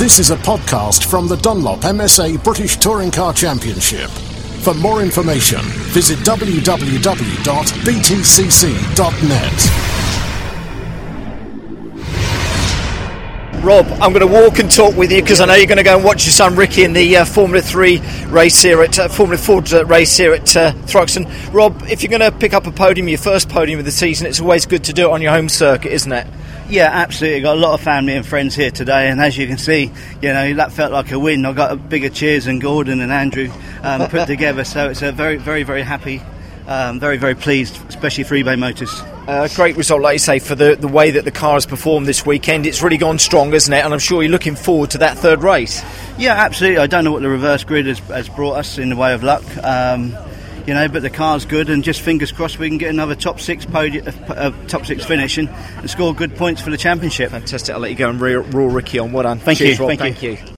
This is a podcast from the Dunlop MSA British Touring Car Championship. For more information, visit www.btcc.net. Rob, I'm going to walk and talk with you because I know you're going to go and watch your son Ricky in the uh, Formula 3 race here at uh, Formula Ford uh, race here at uh, Thruxton. Rob, if you're going to pick up a podium, your first podium of the season, it's always good to do it on your home circuit, isn't it? Yeah, absolutely. Got a lot of family and friends here today, and as you can see, you know that felt like a win. I got a bigger cheers than Gordon and Andrew um, put together, so it's a very, very, very happy, um, very, very pleased, especially for eBay Motors. Uh, great result, like you say, for the, the way that the car has performed this weekend. It's really gone strong, isn't it? And I'm sure you're looking forward to that third race. Yeah, absolutely. I don't know what the reverse grid has, has brought us in the way of luck. Um, you know, but the car's good, and just fingers crossed we can get another top six podium, uh, uh, top six finish and, and, score good points for the championship. Fantastic! I'll let you go and roar Ricky on. Well done. Thank Cheers, you. Rob. Thank, Thank you. you.